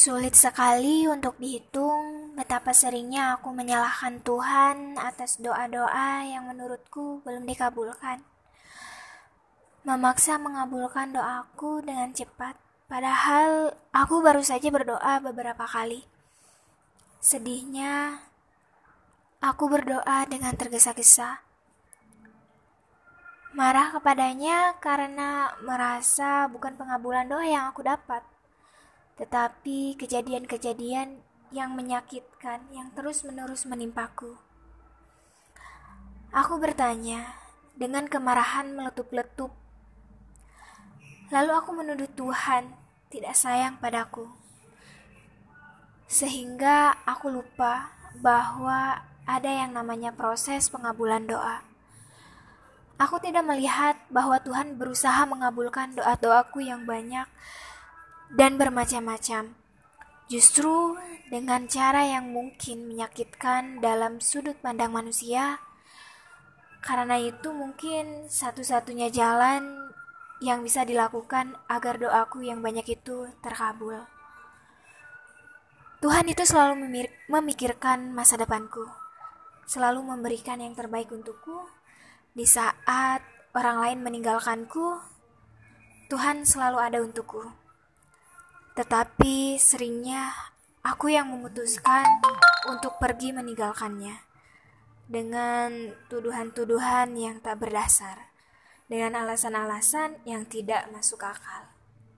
Sulit sekali untuk dihitung betapa seringnya aku menyalahkan Tuhan atas doa-doa yang menurutku belum dikabulkan. Memaksa mengabulkan doaku dengan cepat, padahal aku baru saja berdoa beberapa kali. Sedihnya, aku berdoa dengan tergesa-gesa. Marah kepadanya karena merasa bukan pengabulan doa yang aku dapat tetapi kejadian-kejadian yang menyakitkan yang terus-menerus menimpaku. Aku bertanya dengan kemarahan meletup-letup. Lalu aku menuduh Tuhan tidak sayang padaku. Sehingga aku lupa bahwa ada yang namanya proses pengabulan doa. Aku tidak melihat bahwa Tuhan berusaha mengabulkan doa-doaku yang banyak dan bermacam-macam. Justru dengan cara yang mungkin menyakitkan dalam sudut pandang manusia, karena itu mungkin satu-satunya jalan yang bisa dilakukan agar doaku yang banyak itu terkabul. Tuhan itu selalu memikirkan masa depanku, selalu memberikan yang terbaik untukku. Di saat orang lain meninggalkanku, Tuhan selalu ada untukku. Tetapi seringnya aku yang memutuskan untuk pergi meninggalkannya dengan tuduhan-tuduhan yang tak berdasar, dengan alasan-alasan yang tidak masuk akal.